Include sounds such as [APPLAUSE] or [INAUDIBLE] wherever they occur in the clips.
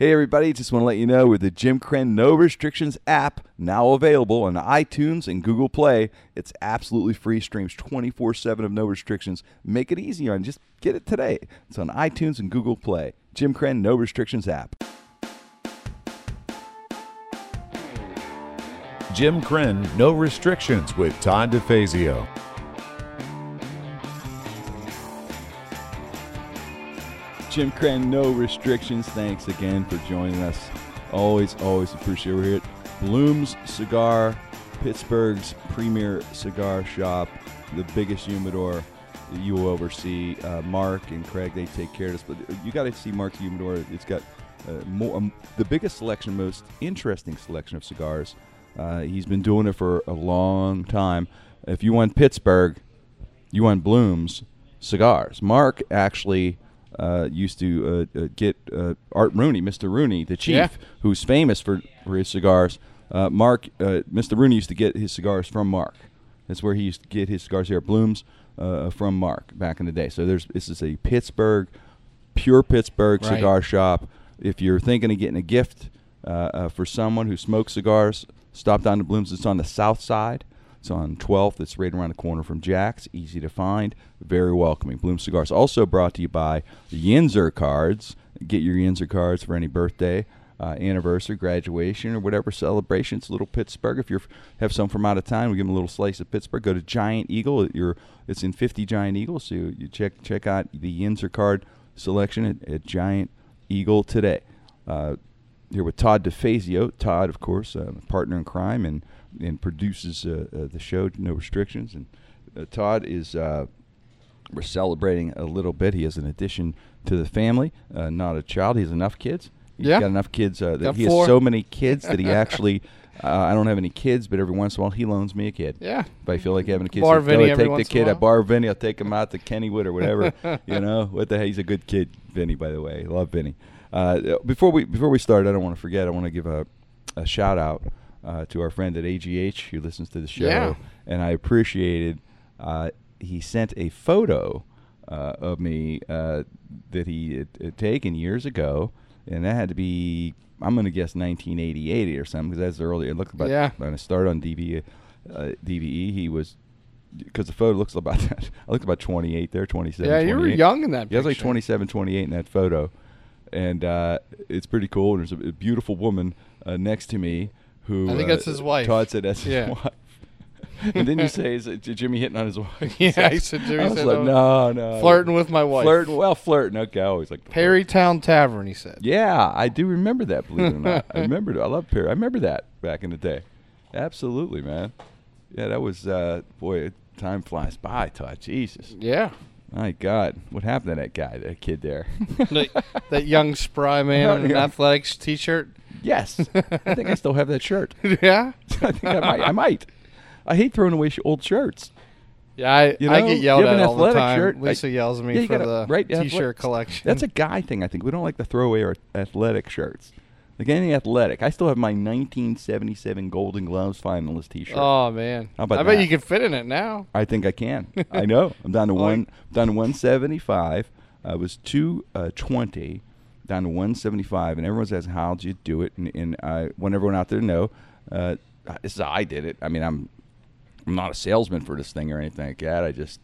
Hey, everybody, just want to let you know with the Jim Krenn No Restrictions app now available on iTunes and Google Play, it's absolutely free, streams 24 7 of no restrictions. Make it easy on just get it today. It's on iTunes and Google Play. Jim Krenn No Restrictions app. Jim Krenn, No Restrictions with Todd DeFazio. Jim Krenn, no restrictions. Thanks again for joining us. Always, always appreciate. We're here at Bloom's Cigar, Pittsburgh's premier cigar shop, the biggest humidor you will ever see. Uh, Mark and Craig, they take care of us. But you got to see Mark's humidor. It's got uh, more, um, the biggest selection, most interesting selection of cigars. Uh, he's been doing it for a long time. If you want Pittsburgh, you want Bloom's cigars. Mark actually uh, used to uh, uh, get uh, Art Rooney, Mr. Rooney, the chief, Yeah. who's famous for, for his cigars. Uh, Mark, uh, Mr. Rooney used to get his cigars from Mark. That's where he used to get his cigars here at Bloom's uh, from Mark back in the day. So there's this is a Pittsburgh, pure Pittsburgh Right. cigar shop. If you're thinking of getting a gift uh, uh, for someone who smokes cigars, stop down to Bloom's. It's on the south side. It's on 12th. It's right around the corner from Jack's. Easy to find. Very welcoming. Bloom Cigars. Also brought to you by Yinzer Cards. Get your Yinzer cards for any birthday, uh, anniversary, graduation, or whatever celebration. It's Little Pittsburgh. If you have some from out of town, we give them a little slice of Pittsburgh. Go to Giant Eagle. You're, it's in 50 Giant Eagle. So you check check out the Yinzer card selection at, at Giant Eagle today. Uh, here with Todd DeFazio. Todd, of course, uh, partner in crime and and produces uh, uh, the show No Restrictions. And uh, Todd is uh, we're celebrating a little bit. He has an addition to the family, uh, not a child. He has enough kids. He's Yeah. got enough kids. Uh, that Got he has so many kids that he [LAUGHS] actually. Uh, I don't have any kids, but every once in a while he loans me a kid. Yeah. If I feel like having a kid, Bar so, Vinny "Go, every take the kid. I while." bar Vinny. I'll take him out to Kennywood or whatever. [LAUGHS] you know what the hell? He's a good kid, Vinny. By the way, love Vinny. Uh, before we before we start, I don't want to forget. I want to give a, a shout out uh, to our friend at AGH who listens to the show, Yeah. and I appreciated. Uh, he sent a photo uh, of me uh, that he had, had taken years ago, and that had to be I'm going to guess 1988 or something because that's early. It looked about Yeah. when I started on DV, uh, DVE. He was because the photo looks about [LAUGHS] that. I looked about 28 there, 27. Yeah, you were young in that He was like 27, 28 in that photo, and uh, it's pretty cool. And there's a, a beautiful woman uh, next to me who I think uh, that's his wife. Todd said that's Yeah. his wife. [LAUGHS] and then you say, "Is it Jimmy hitting on his wife?" [LAUGHS] Yeah, he said Jimmy [LAUGHS] I was said, like, "Oh, "No, no." Flirting with my wife. Flirting, well, flirting. Okay, I always like. Perrytown Tavern, he said. Yeah, I do remember that. Believe it or not, I remember. it. I love Perry. I remember that back in the day. Absolutely, man. Yeah, that was uh, boy. Time flies by, Todd. Jesus, Yeah. My God, what happened to that guy, that kid there? [LAUGHS] that, that young spry man in an athletics t-shirt. yes, I think I still have that shirt. [LAUGHS] yeah. [LAUGHS] I think I might. I might. I hate throwing away sh- old shirts. Yeah, I, You I get yelled at all the time. shirt, Lisa like- yells at me Yeah, for gotta- the right, t-shirt athletic- collection. That's a guy thing. I think we don't like to throw away our athletic shirts. Like anything athletic, I still have my 1977 Golden Gloves finalist T-shirt. Oh man, How about I bet that? you can fit in it now. I think I can. [LAUGHS] I know. I'm down to one. Down to 175. I was 220, down to 175, and everyone says, "How'd you do it?" And, and I want everyone out there to know, uh, this is how I did it. I mean, I'm I'm not a salesman for this thing or anything like that. I just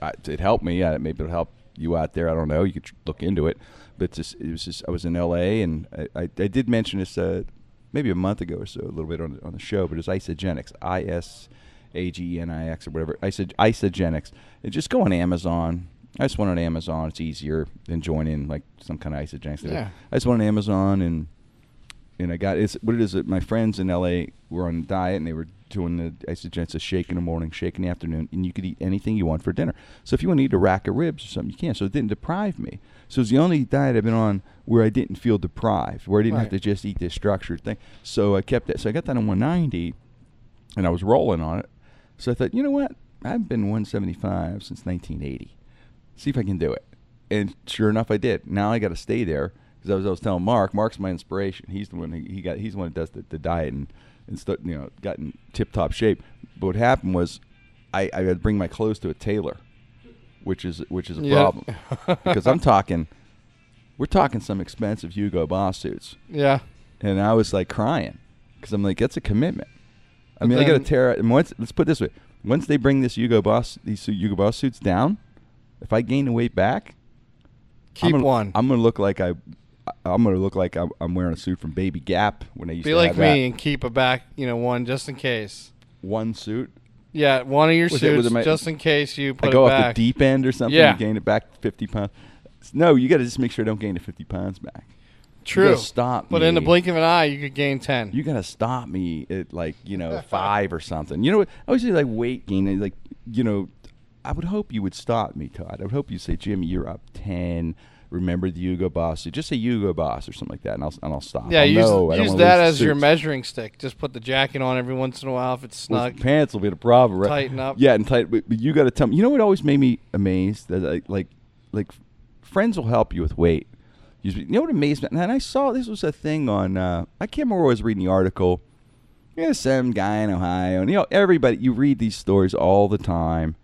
I, it helped me. Uh, maybe it'll help you out there. I don't know. You could look into it. But just, it was just I was in L.A. and I, I, I did mention this uh, maybe a month ago or so, a little bit on the, on the show. But it's Isagenix, I S A G E N I X or whatever. Isog- Isagenix. And just go on Amazon. I just went on Amazon. It's easier than joining like some kind of Isagenix. Yeah. I just went on Amazon and and I got it's what it is. that My friends in LA were on a diet and they were doing the I suggest a shake in the morning, shake in the afternoon, and you could eat anything you want for dinner. So if you want to eat a rack of ribs or something, you can. So it didn't deprive me. So it's the only diet I've been on where I didn't feel deprived, where I didn't have to just eat this structured thing. So I kept that. So I got that on 190, and I was rolling on it. So I thought, you know what? I've been 175 since 1980. See if I can do it. And sure enough, I did. Now I got to stay there because I was, I was telling Mark. Mark's my inspiration. He's the one. He, he got. He's the one that does the, the diet and and stu- you know got in tip top shape. But what happened was, I I had to bring my clothes to a tailor, which is which is a Yeah. problem [LAUGHS] because I'm talking. We're talking some expensive Hugo Boss suits, Yeah. and I was like crying because I'm like, that's a commitment. I mean, I got to tear it. And once, let's put it this way: once they bring this Hugo Boss, these Hugo Boss suits down, if I gain the weight back, Keep I'm gonna, one. I'm gonna look like I, I'm gonna look like I'm, I'm wearing a suit from Baby Gap when I used Be to like have me that. and keep a back, you know, one just in case. one suit. Yeah, one of your Was suits it my- just in case you put I go it off the deep end or something. Yeah. and gain it back 50 pounds. No, you got to just make sure I don't gain the 50 pounds back. True. stop But in the blink of an eye, you could gain ten. You got to stop me at like you know [LAUGHS] five or something. You know, what? I always say like weight gain. Like you know, I would hope you would stop me, Todd. I would hope you say, Jimmy, you're up ten. Remember the Hugo Boss? Just say Hugo Boss or something like that, and I'll and I'll stop. yeah, I'll use, know I use that as your measuring stick. Just put the jacket on every once in a while if it's Well, snug. pants will be the problem, right? Tighten up. Yeah, and tight. But, but you got to tell me. You know what always made me amazed that like like like friends will help you with weight. You you know what amazed me? And I saw this was a thing on. Uh, I can't remember where I was reading the article. Yeah, some guy in Ohio, and you know everybody. You read these stories all the time.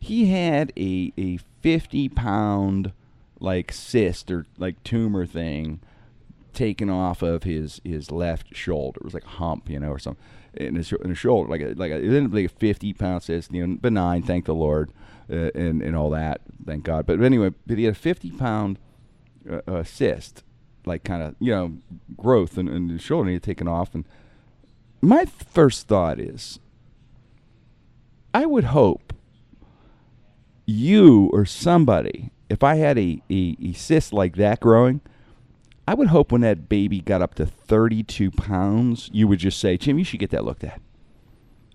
He had a a fifty pound like cyst or like tumor thing taken off of his his left shoulder. It was like a hump, you know, or something in his, in his shoulder, like a, like a, it ended up like a fifty pound cyst, you know, benign, thank the Lord, uh, and and all that, thank God. But anyway, but he had a fifty pound uh, uh, cyst, like kind of you know growth in, in his shoulder, and he had taken off. And my first thought is, I would hope you or somebody, if I had a, a, a cyst like that growing, I would hope when that baby got up to 32 pounds, you would just say, Jim, you should get that looked at.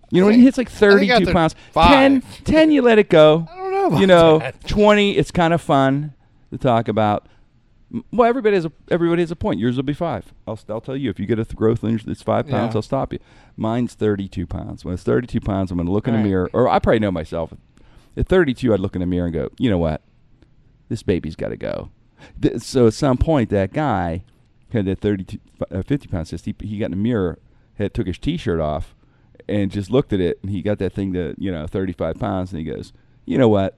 You know, when it hits like 32 after pounds, five. 10, 10, you let it go. I don't know about You know, that. 20, it's kind of fun to talk about. Well, everybody has a everybody has a point. Yours will be five. I'll, I'll tell you if you get a th- growth and it's five pounds, Yeah. I'll stop you. Mine's 32 pounds. When it's 32 pounds, I'm going to look in the Right. mirror, or I probably know myself. At 32, I'd look in the mirror and go, you know what? This baby's got to go. Th- so at some point, that guy had that 32, uh, 50 pound cyst. He, he got in the mirror, had took his t-shirt off, and just looked at it, and he got that thing to you know 35 pounds, and he goes, you know what?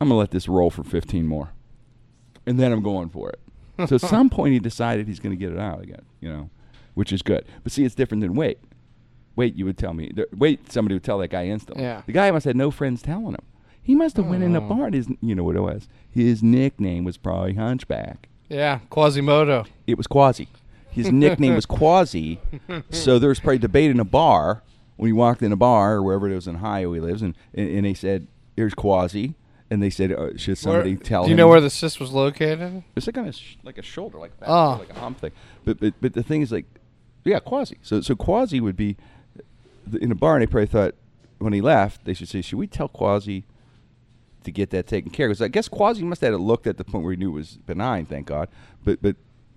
I'm gonna let this roll for 15 more, and then I'm going for it. [LAUGHS] so at some point, he decided he's gonna get it out again, you know, which is good. But see, it's different than weight. Weight, you would tell me. Weight, somebody would tell that guy instantly. Yeah. The guy must have no friends telling him. He must have went in a bar. and His, you know what it was? His nickname was probably Hunchback. Yeah, Quasimodo. It was Quasi. His nickname was [LAUGHS] Quasi. So there was probably debate in a bar when he walked in a bar or wherever it was in Ohio he lives, and, and, and they said, "Here's Quasi," and they said, uh, "Should somebody Where- tell Do you him?" know where the cyst was located? It's like on his sh- like a shoulder, like back, Oh. like a hump thing. But but but the thing is like, yeah, Quasi. So so Quasi would be th- in a bar, and they probably thought when he left, they should say, should we tell Quasi to get that taken care? Of. Because I guess Quasi must have looked at the point where he knew it was benign, thank God. But but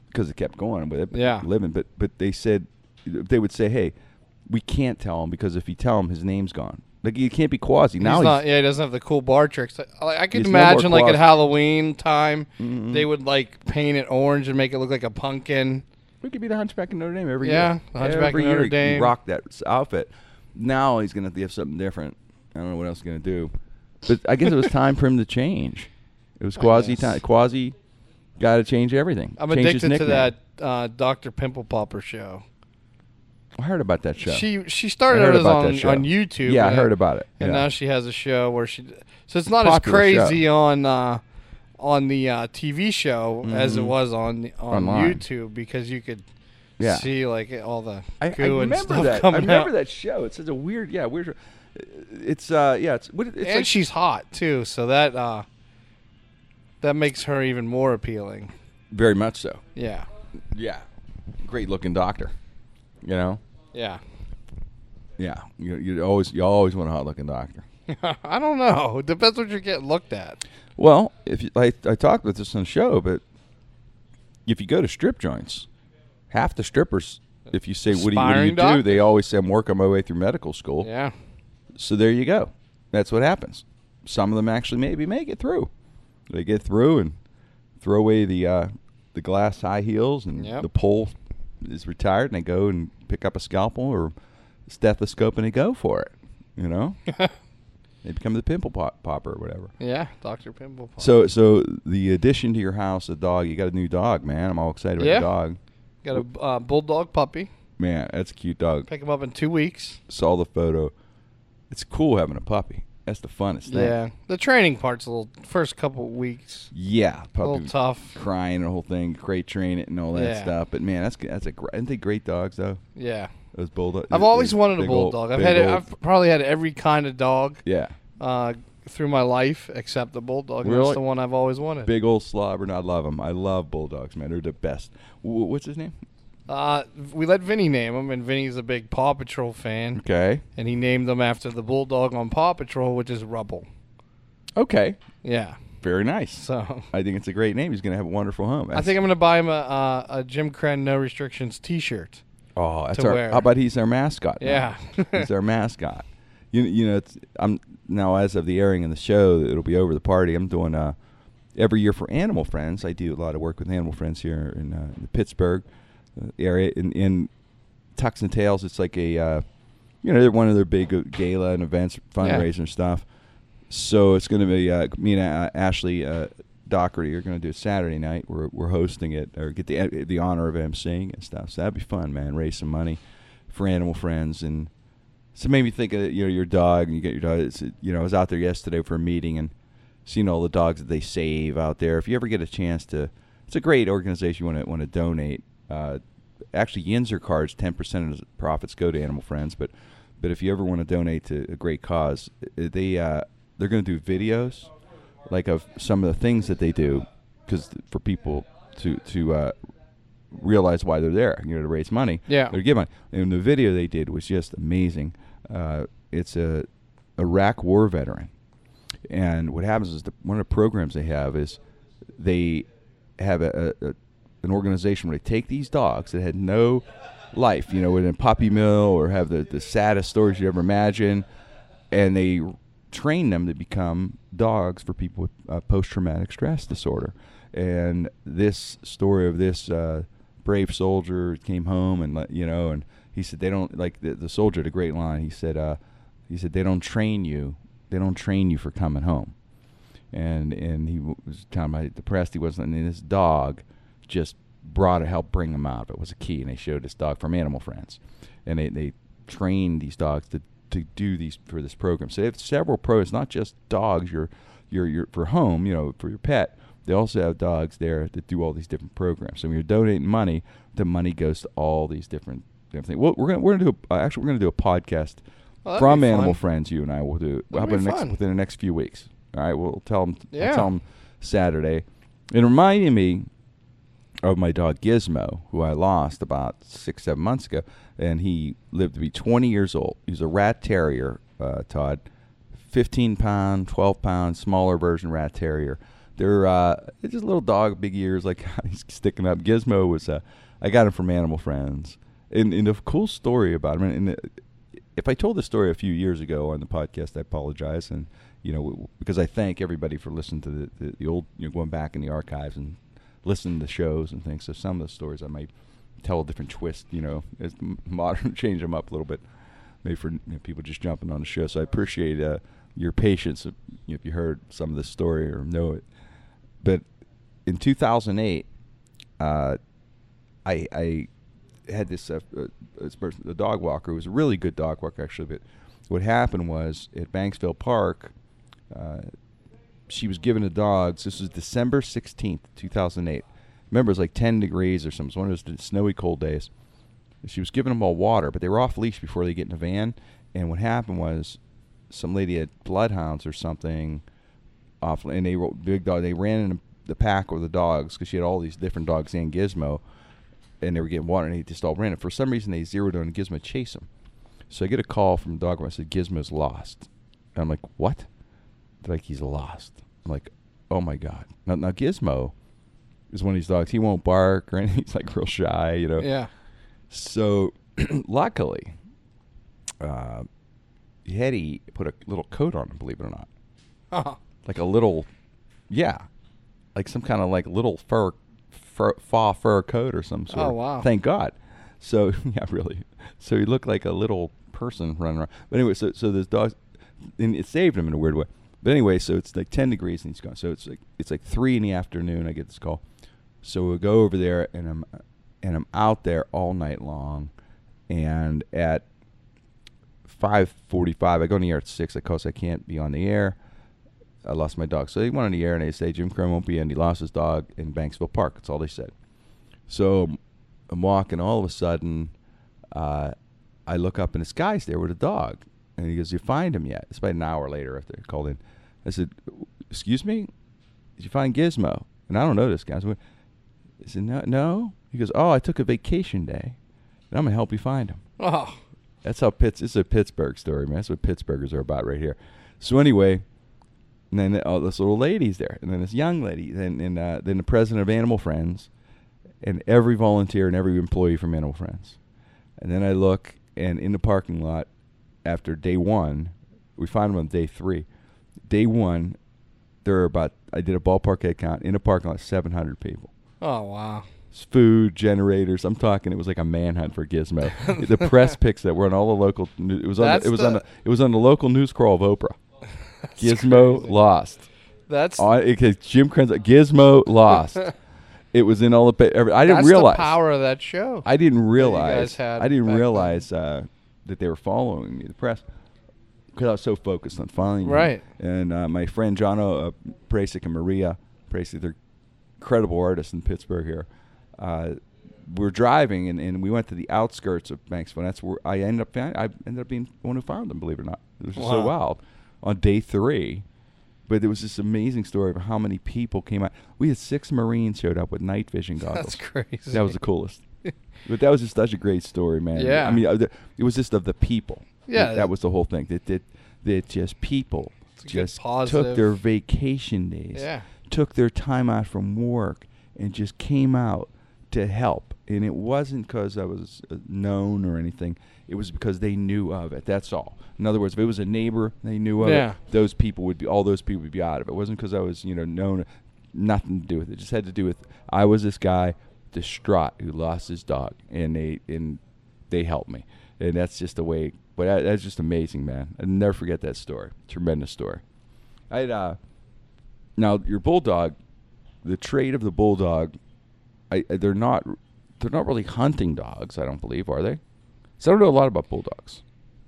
because it kept going with it, Yeah. living. But but they said they would say, hey, we can't tell him because if you tell him, his name's gone. Like you can't be Quasi now. he's not. Yeah, he doesn't have the cool bar tricks. I, I could He's no imagine like at Halloween time, Mhm. they would like paint it orange and make it look like a pumpkin. We could be the Hunchback of Notre Dame every Yeah, year. the Hunchback every of Notre year he Dame. rocked that outfit. Now he's gonna have to have something different. I don't know what else he's gonna do, but I guess it was time for him to change. It was quasi time. Quasi got to change everything. I'm Change his addicted to that uh, Dr. Pimple Popper show. I heard about that show. She she started out as on, on YouTube. Yeah, I heard about it. And yeah. now she has a show where she. So it's not Popular as show. crazy on uh, on the uh, TV show as it Mhm. was on on Online. YouTube because you could Yeah. see like all the I, I and remember stuff that. I remember out. that show. It's such a weird, yeah, weird. It's uh, yeah, it's what it's and like. she's hot too, so that uh, that makes her even more appealing. very much so. Yeah, Yeah, great looking doctor. You know. yeah. Yeah, you you always you always want a hot looking doctor. [LAUGHS] I don't know. It depends what you're getting looked at. Well, if you, I, I talked with this on the show, but if you go to strip joints, half the strippers, if you say, "What do you, what do, you do?" they always say, "I'm working my way through medical school." Yeah. So there you go. That's what happens. Some of them actually maybe make it through. They get through and throw away the uh, the glass high heels and Yep. the pole is retired, and they go and pick up a scalpel or stethoscope and they go for it. You know. [LAUGHS] They become the pimple pop- popper or whatever. Yeah, Doctor Pimple. Popper. So, so the addition to your house, a dog. You got a new dog, man. I'm all excited about the dog. got a uh, bulldog puppy. Man, that's a cute dog. Pick him up in two weeks. Saw the photo. It's cool having a puppy. That's the funnest thing. Yeah, the training part's a little first couple weeks Yeah, a puppy little tough. crying and the whole thing, great train it and all that Yeah. stuff. But man, that's that's a gr- aren't they great dogs though? Yeah, Those bulldog. I've always wanted a big old- bulldog. I've had old- I've probably had every kind of dog yeah, uh, through my life except the bulldog. Really? That's the one I've always wanted. big old slobber. And I love them. I love bulldogs, man. They're the best. W- what's his name? Uh, we let Vinny name him, and Vinny's a big Paw Patrol fan, Okay, and he named them after the bulldog on Paw Patrol, which is Rubble. okay, Yeah, very nice. so I think it's a great name. He's gonna have a wonderful home. I think I'm gonna buy him a uh, a Jim Krenn No Restrictions T-shirt. Oh, that's to our. wear. How about he's our mascot? now? Yeah. [LAUGHS] he's our mascot. You you know, it's, I'm now as of the airing of the show, it'll be over the party. I'm doing uh every year for Animal Friends. I do a lot of work with Animal Friends here in, uh, in Pittsburgh area. In, in Tucks and Tails, it's like a uh, you know they're one of their big uh, gala and events, fundraiser stuff. So it's going to be uh, me and uh, Ashley uh, Doherty are going to do it Saturday night. We're we're hosting it or get the the honor of emceeing and stuff. So that'd be fun, man. Raise some money for Animal Friends and so it made me think of you know your dog and you get your dog. It's, you know I was out there yesterday for a meeting and seeing all the dogs that they save out there. If you ever get a chance to, it's a great organization. You want to want to donate. Uh, actually, Yinzer cards ten percent of the profits go to Animal Friends, but but if you ever want to donate to a great cause, they uh, they're going to do videos like of some of the things that they do because for people to to uh, realize why they're there, you know, to raise money. Yeah. Give money. And the video they did was just amazing. Uh, it's a Iraq war veteran. And what happens is the, one of the programs they have is they have a, a an organization where they take these dogs that had no life, you know, in a puppy mill or have the, the saddest stories you ever imagine, and they train them to become dogs for people with uh, post traumatic stress disorder. And this story of this uh, brave soldier came home and you know, and he said they don't like the, the soldier had a great line. He said, uh, he said they don't train you, they don't train you for coming home. And and he was kind of depressed. He wasn't. And his dog just brought to help bring them out. It was a key, and they showed this dog from Animal Friends, and they they trained these dogs to to do these for this program. So they have several pros, not just dogs. Your your your for home, you know, for your pet. They also have dogs there that do all these different programs. So when you're donating money, the money goes to all these different different things. Well, we're gonna we're gonna do a, uh, actually we're gonna do a podcast Well, from Animal fun. Friends. You and I will do within be the next within the next few weeks. All right, we'll tell them. Yeah. tell them Saturday. And reminding me of my dog Gizmo, who I lost about six, seven months ago, and he lived to be 20 years old. He was a rat terrier, uh, Todd, 15 pound, 12 pound, smaller version rat terrier. They're uh, just a little dog, big ears, like [LAUGHS] he's sticking up. Gizmo was, uh, I got him from Animal Friends, and, and a cool story about him. And, and if I told this story a few years ago on the podcast, I apologize, and you know because I thank everybody for listening to the, the, the old, you know, going back in the archives and listening to shows and things. So some of the stories I might tell a different twist, you know, as [LAUGHS] modern, change them up a little bit, maybe for you know, people just jumping on the show. So I appreciate uh, your patience if, if you heard some of this story or know it. But in 2008, uh, I I had this uh, uh, this person, the dog walker, who was a really good dog walker actually. But what happened was at Banksville Park, uh, she was given the dogs. This was December sixteenth, two thousand eight. Remember, it was like ten degrees or something. It was one of those snowy cold days. She was giving them all water, but they were off leash before they get in the van. And what happened was, some lady had bloodhounds or something off, and they big dog. They ran in the pack with the dogs because she had all these different dogs and Gizmo, and they were getting water, and they just all ran. And for some reason, they zeroed in on Gizmo chase him. So I get a call from the dog I said Gizmo's lost. And I'm like, what? Like, he's lost. I'm like, oh my god. Now, now Gizmo is one of these dogs. He won't bark or [LAUGHS] anything. He's like real shy, you know. Yeah. So, [CLEARS THROAT] luckily, uh, Hetty put a little coat on him. Believe it or not, Oh, like a little, yeah, like some kind of like little fur, fur faux fur coat or some sort. Oh, wow. Thank God. So [LAUGHS] yeah, really. So he looked like a little person running around. But anyway, so so this dog, and it saved him in a weird way. But anyway, so it's like 10 degrees and he's gone. So it's like it's like three in the afternoon. I get this call. So we go over there and I'm and I'm out there all night long, and at 5:45 I go on the air at six. Of course I can't be on the air. I lost my dog. So they went on the air and they say Jim Krenn won't be in. He lost his dog in Banksville Park. That's all they said. So I'm walking. All of a sudden, uh, I look up and this guy's there with a dog. And he goes, "You find him yet?" It's about an hour later after I called in. I said, "Excuse me, did you find Gizmo?" And I don't know this guy. So I said, "No, no." He goes, "Oh, I took a vacation day, and I'm gonna help you find him." Oh, That's how Pitts. Is a Pittsburgh story, man. That's what Pittsburghers are about right here. So anyway, and then oh, this little lady's there, and then this young lady, then and uh, then the president of Animal Friends, and every volunteer and every employee from Animal Friends, and then I look and in the parking lot after day one, we find them on day three. Day one, there are about I did a ballpark head count in a parking lot, seven hundred people oh wow. food generators. I'm talking. It was like a manhunt for Gizmo. [LAUGHS] the press picks that were on all the local. It was on. That's The, it was on. the- The, it was on the local news crawl of Oprah. [LAUGHS] Gizmo crazy. lost. That's On, it, Jim Krenn's. Gizmo lost. [LAUGHS] it was in all the. every- I didn't that's realize. the power of that show. I didn't realize. had I didn't realize uh, that they were following me, the press, because I was so focused on following. you. Right. And uh, my friend Jono uh, Prasic and Maria Prasic, they're incredible artists in Pittsburgh here. Uh, we're driving and, and we went to the outskirts of Banksville. And that's where I ended up. I ended up being the one who found them. Believe it or not, it was just so wild. On day three, but there was this amazing story of how many people came out. We had six Marines showed up with night vision [LAUGHS] goggles. That's crazy. That was the coolest. [LAUGHS] but that was just such a great story, man. Yeah. I mean, uh, it was just of the people. Yeah. That, that was the whole thing. That that that just people It's a good just took their vacation days, Yeah. took their time out from work, and just came out to help. And it wasn't because I was uh, known or anything. It was because they knew of it. That's all. In other words, if it was a neighbor they knew of Yeah. it, those people would be all those people would be out of it. It wasn't because I was you know known. Nothing to do with it. It just had to do with I was this guy distraught who lost his dog, and they and they helped me, and that's just the way. But that, that's just amazing, man. I'll never forget that story. Tremendous story. I uh, now your bulldog, the trait of the bulldog, I, I- they're not they're not really hunting dogs. I don't believe, are they? So I don't know a lot about bulldogs.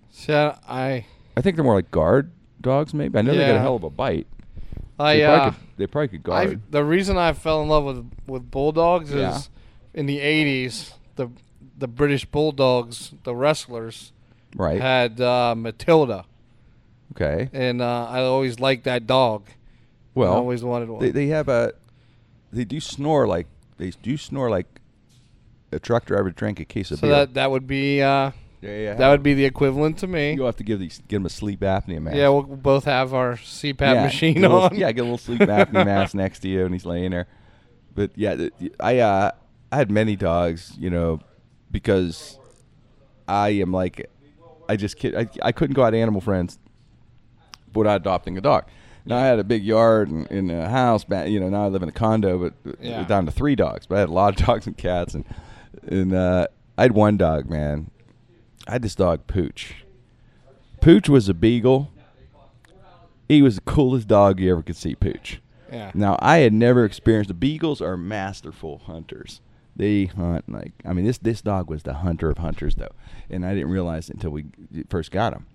See, I, I, I think they're more like guard dogs. Maybe I know they got a hell of a bite. I, they, uh, probably could, they probably could I, guard. the reason I fell in love with with bulldogs Yeah. is in the '80s, the the British Bulldogs, the wrestlers, right. had uh, Matilda, okay. and uh, I always liked that dog. Well, I always wanted one. they, they have a they do snore like they do snore like a truck driver drank a case of so beer. that that would be uh, yeah, yeah, that would be the equivalent to me. You'll have to give these give them a sleep apnea mask. Yeah, we'll both have our CPAP Yeah, machine little- on. yeah, get a little sleep apnea [LAUGHS] mask next to you, and he's laying there. But yeah, I uh, I had many dogs, you know, because I am like, I just kid, I, I couldn't go out to Animal Friends without adopting a dog. Now I had a big yard and in a house, ba- you know. Now I live in a condo, but uh, Yeah. down to three dogs. But I had a lot of [LAUGHS] dogs and cats, and and uh, I had one dog, man. I had this dog, Pooch. Pooch was a beagle. He was the coolest dog you ever could see, Pooch. Yeah. Now I had never experienced the beagles are masterful hunters. They hunt like I mean this this dog was the hunter of hunters though, and I didn't realize until we first got him.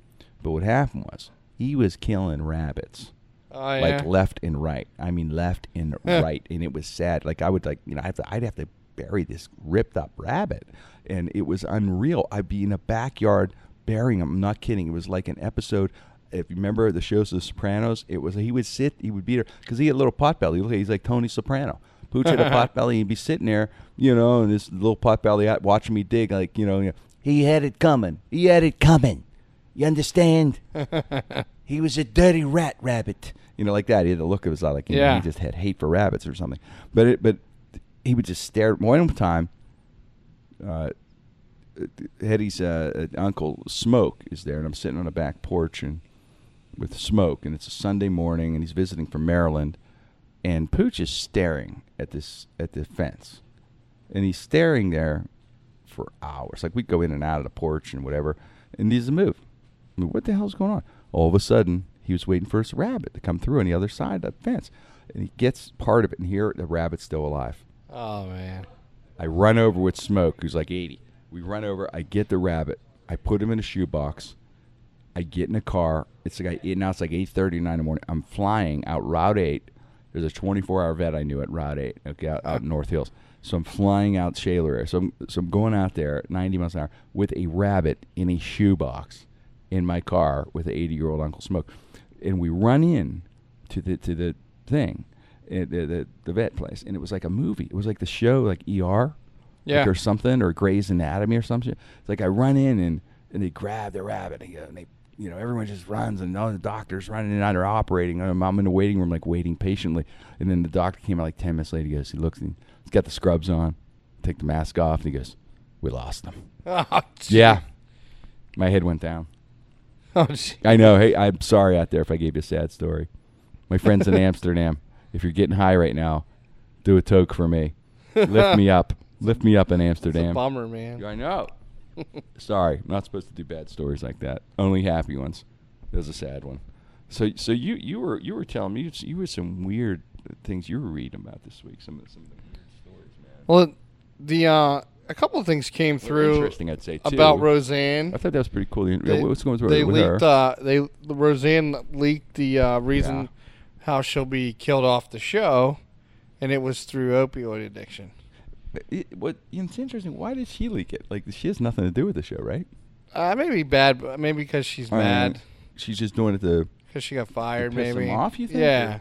But what happened was he was killing rabbits Oh, like left and right. I mean left and Yeah. [LAUGHS] right, and it was sad. Like I would like you know I have to I'd have to bury this ripped up rabbit, and it was unreal. I'd be in a backyard burying him. I'm not kidding. It was like an episode. If you remember the shows of The Sopranos, it was he would sit, he would be there because he had a little pot belly. Look, He's like Tony Soprano. Pooch at a [LAUGHS] pot belly. He'd be sitting there, you know, and this little pot belly out watching me dig, like you know, you know, he had it coming. He had it coming. You understand? [LAUGHS] he was a dirty rat rabbit. You know, like that. He had the look of his eye, like you know, Yeah. he just had hate for rabbits or something. But it, but he would just stare. At one time, uh, Hetty's uh, uncle Smoke is there, and I'm sitting on a back porch and with Smoke, and it's a Sunday morning, and he's visiting from Maryland, and Pooch is staring at this at the fence, and he's staring there for hours. Like we go in and out of the porch and whatever, and he doesn't move. I mean, what the hell's going on? All of a sudden, he was waiting for his rabbit to come through on the other side of the fence, and he gets part of it, and here the rabbit's still alive. Oh man. I run over with Smoke, who's like 80. We run over. I get the rabbit. I put him in a shoebox. I get in a car. It's like I, now it's like 8:30 in the morning. I'm flying out Route 8. There's a 24-hour vet I knew at Route 8, okay, out, out in North Hills. So I'm flying out Shaler. So I'm, so I'm going out there 90 miles an hour with a rabbit in a shoebox in my car with an 80 year old Uncle Smoke, and we run in to the to the thing, uh, the, the the vet place, and it was like a movie. It was like the show, like ER, Yeah. like, or something, or Grey's Anatomy or something. It's like I run in and and they grab the rabbit, and they. You know, everyone just runs, and all the doctors running in and out are operating. I'm, I'm in the waiting room, like waiting patiently. And then the doctor came out like ten minutes later. He goes, he looks, and he's got the scrubs on, take the mask off, and he goes, "We lost them." [LAUGHS] Oh. Yeah, my head went down. [LAUGHS] Oh. I know. Hey, I'm sorry out there if I gave you a sad story. My friends in [LAUGHS] Amsterdam, if you're getting high right now, do a toke for me. Lift me up. Lift me up in Amsterdam. bummer, man. I know. [LAUGHS] sorry, I'm not supposed to do bad stories like that. Only happy ones. There's a sad one. So, so you you were you were telling me you were some weird things you were reading about this week. Some of some of the weird stories, man. Well, the uh, a couple of things came through interesting, I'd say too. about Roseanne. I thought that was pretty cool. The- They- What's going through They with leaked. her? Uh, they Roseanne leaked the uh, reason Yeah. how she'll be killed off the show, and it was through opioid addiction. It, what it's interesting. Why did she leak it? Like she has nothing to do with the show, right? Uh, maybe bad, but maybe because she's I mean, mad She's just doing it to. because she got fired. piss Maybe off, you think, Yeah.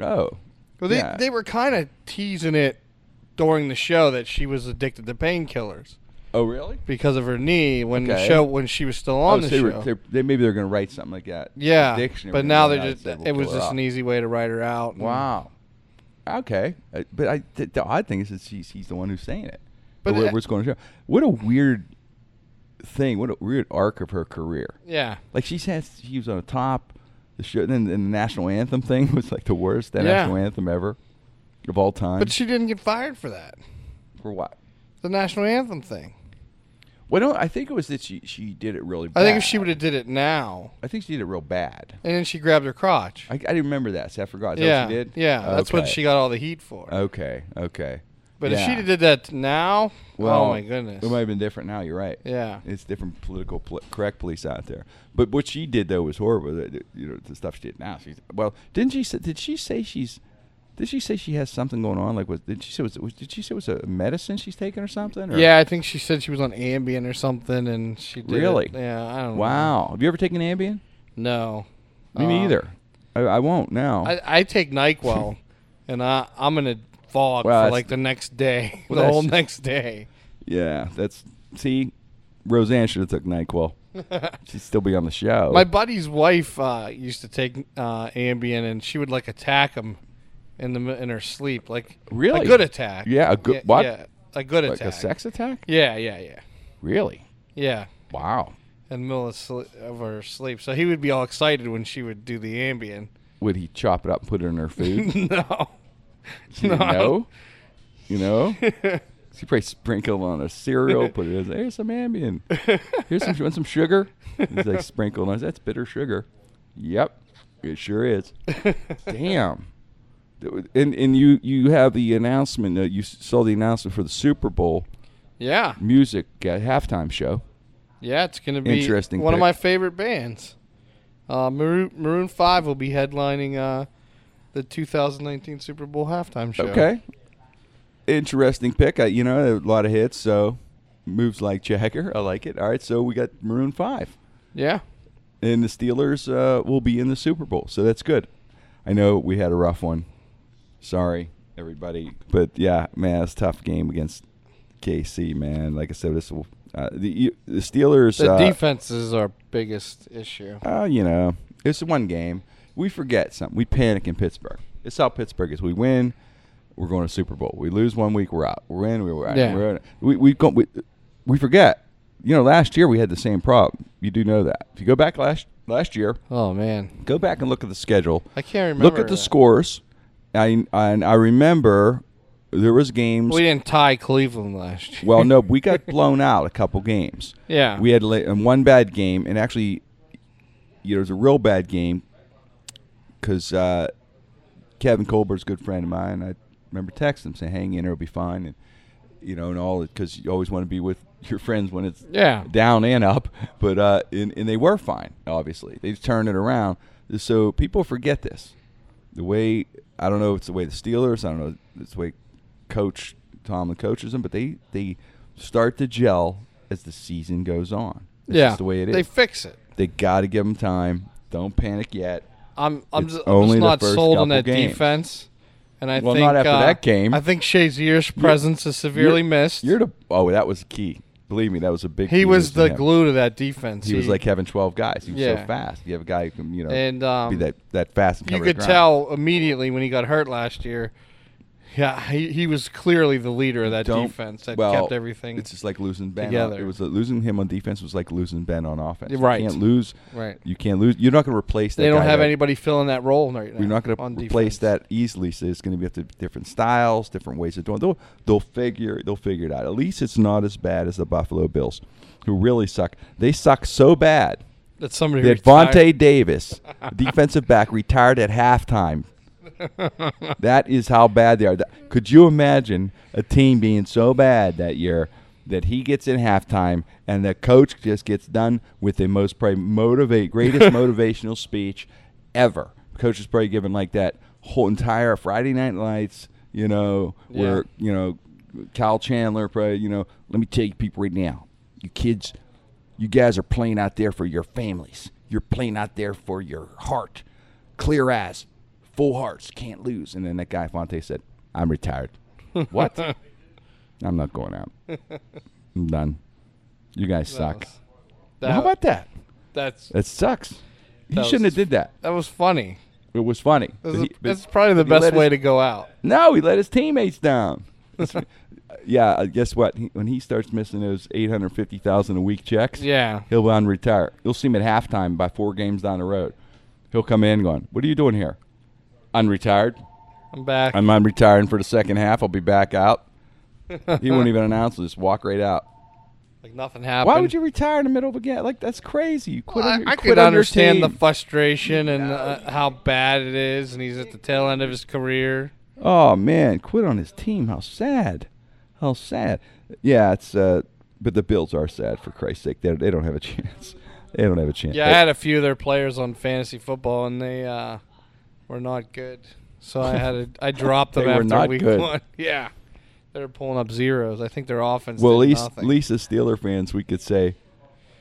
Oh, Well, they Yeah. they were kind of teasing it during the show that she was addicted to painkillers oh really? because of her knee when the Okay. show when she was still on oh, the so they show. were, they're- they maybe they're going to write something like that. yeah, Addiction or but now they're just it was her just off. an easy way to write her out. and- Wow. Okay, Uh, but I th- the odd thing is that she's he's the one who's saying it. But But where, it- what's going to show? What a weird thing. What a weird arc of her career. Yeah. Like she has, she was on the top. The show, and then the national anthem thing [LAUGHS] was like the worst. That Yeah. national anthem ever of all time. But she didn't get fired for that. for what? The national anthem thing. Well, no, I think it was that she she did it really. bad. I think if she would have did it now, I think she did it real bad. and then she grabbed her crotch. I, I didn't remember that. So I forgot. Is that yeah, what she did? yeah, that's what Okay. she got all the heat for. Okay, okay. but if yeah. she did that now, oh Well, oh my goodness. it might have been different now. You're right. yeah, It's different political pol- correct police out there. But what she did though was horrible. The- the- You know the stuff she did now. She's well. Didn't she? say- Did she say she's? Did she say she has something going on? Like was did she say was, was did she say it was a medicine she's taking or something? Or? yeah. I think she said she was on Ambien or something, and she did. Really? Yeah, I don't. Know. Wow. Have you ever taken Ambien? No. Me Uh, neither. I, I won't now. I, I take Nyquil, [LAUGHS] and I I'm in a fog Well, for like the next day, [LAUGHS] Well, the whole just- next day. yeah. That's see. Roseanne should have took Nyquil. [LAUGHS] She'd still be on the show. My buddy's wife uh, used to take uh, Ambien, and she would like attack him in the in her sleep, like Really? a good attack. Yeah, a good- what? Yeah, a good like attack. a sex attack? Yeah, yeah, yeah, Really? yeah. Wow. In the middle of, sli- of her sleep, so he would be all excited when she would do the Ambien. Would he chop it up and put it in her food? [LAUGHS] no, know. You know? [LAUGHS] She probably sprinkled on a cereal, put it as here's some Ambien. Here's some want some sugar. He's like sprinkled on that's bitter sugar. Yep. It sure is. [LAUGHS] Damn. And and you you have the announcement. Uh, you saw the announcement for the Super Bowl yeah, music uh, halftime show. yeah. It's gonna be Interesting One of my favorite bands. Uh, Maroon, Maroon Five will be headlining uh, the 2019 Super Bowl halftime show. Okay. Interesting pick. I, you know, a lot of hits. So moves like Jagger. I like it. All right. So we got Maroon Five. Yeah. and the Steelers uh, will be in the Super Bowl, so that's good. I know we had a rough one. Sorry, everybody, but yeah, man, it's a tough game against KC. Man, like I said, this will, uh, the the Steelers. The uh, defense is our biggest issue. uh, you know, it's one game. We forget something. We panic in Pittsburgh. It's how Pittsburgh is. We win, we're going to Super Bowl. We lose one week, we're out. We win, we're out. Yeah. We're out. We we, go, we we forget. You know, last year we had the same problem. You do know that. If you go back last last year, Oh man, go back and look at the schedule. I can't remember. Look at the that. scores. I and I remember there was games. We didn't tie Cleveland last year. well, no, [LAUGHS] we got blown out a couple games. yeah, We had and one bad game, and actually, you know, it was a real bad game because uh, Kevin Colbert's a good friend of mine. I remember texting him saying, "Hang in there, it'll be fine," and you know, and all because you always want to be with your friends when it's Yeah. down and up. But uh, and, and they were fine. Obviously, they turned it around. So people forget this. The way I don't know, if it's the way the Steelers. I don't know, if it's the way Coach Tomlin coaches them, but they they start to gel as the season goes on. It's yeah. just the way it is. They fix it. They got to give them time. Don't panic yet. I'm I'm It's just, I'm only just not sold on that games. defense. And I Well, think not after uh, that game. I think Shazier's presence is severely You're- missed. You're the oh, that was key. Believe me, that was a big. he was the glue to that defense. He was like having twelve guys. He was Yeah. so fast. You have a guy who can you know and um, be that that fast and you could tell immediately when he got hurt last year. Yeah, he, he was clearly the leader of that Don't- defense that well, kept everything It's just like losing Ben. on- together. it was uh, losing him on defense was like losing Ben on offense. Right. You can't lose. right. You can't lose. You're not going to replace that. They don't guy have that- anybody filling that role right now. You're not going on to replace defense. that easily. So it's going to be up to different styles, different ways of doing. They'll they'll figure they'll figure it out. At least it's not as bad as the Buffalo Bills, who really suck. They suck so bad That somebody that retired. Vontae Davis, [LAUGHS] defensive back, retired at halftime. [LAUGHS] that is how bad they are. Could you imagine a team being so bad that year that he gets in halftime and the coach just gets done with the most probably motivate greatest [LAUGHS] motivational speech ever? Coach is probably given like that whole entire Friday Night Lights, you know, where you know Kyle Chandler probably, you know, let me tell you people right now, you kids, you guys are playing out there for your families. You're playing out there for your heart. Clear as, full hearts, can't lose. And then that guy Vontae said, I'm retired. [LAUGHS] what? I'm not going out. I'm done. You guys That suck. was- how about that? that's That sucks. He That shouldn't was- have did that. that was funny. It was funny. That's, But he- that's probably the but he let best his- way to go out. No, he let his teammates down. That's- [LAUGHS] yeah, uh, guess what? He, when he starts missing those 850,000 a week checks, Yeah. he'll unretire. You'll see him at halftime by four games down the road. He'll come in going, "What are you doing here?" Unretired. I'm back. I'm unretiring for the second half. I'll be back out. he won't even announce it. Just walk right out. like nothing happened. Why would you retire in the middle of a game? Like that's crazy. You quit. Well, on I, your, I you could understand the frustration and uh, how bad it is, and he's at the tail end of his career. Oh man, quit on his team. How sad. How sad. Yeah, it's. uh But the Bills are sad for Christ's sake. They they don't have a [LAUGHS] chance. They don't have a chance. Yeah, I had a few of their players on fantasy football, and they uh, were not good. So I had to, I dropped [LAUGHS] them They were after not week good. one. [LAUGHS] Yeah, they're pulling up zeros. I think their offense. well, at least, at least as Steeler fans, we could say,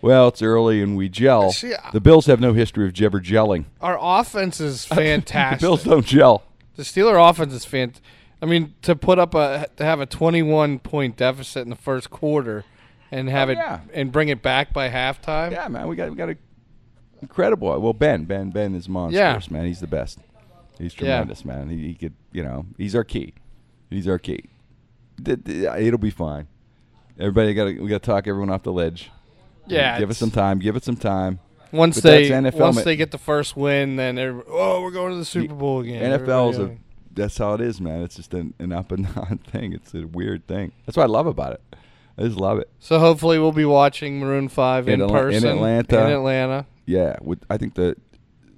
well, it's early and we gel. See, I- the Bills have no history of ever gelling. our offense is fantastic. [LAUGHS] the Bills don't gel. The Steeler offense is fantastic. I mean, to put up a to have a 21 point deficit in the first quarter, and have Oh, it yeah. and bring it back by halftime. Yeah, man, we got we got a incredible. Well, Ben, Ben, Ben is monstrous, man. He's the best. He's Yeah. tremendous, man. He, he could, you know, he's our key. He's our key. It'll be fine. Everybody got to we got to talk everyone off the ledge. Yeah, give it some time. Give it some time. Once But they NFL once they get the first win, then they're oh we're going to the Super Bowl again. NFL is a that's how it is, man. It's just an, an up and [LAUGHS] down thing. It's a weird thing. That's what I love about it. I just love it. So hopefully we'll be watching Maroon Five in, In Atla- in person Atlanta. In Atlanta. Yeah, with, I think the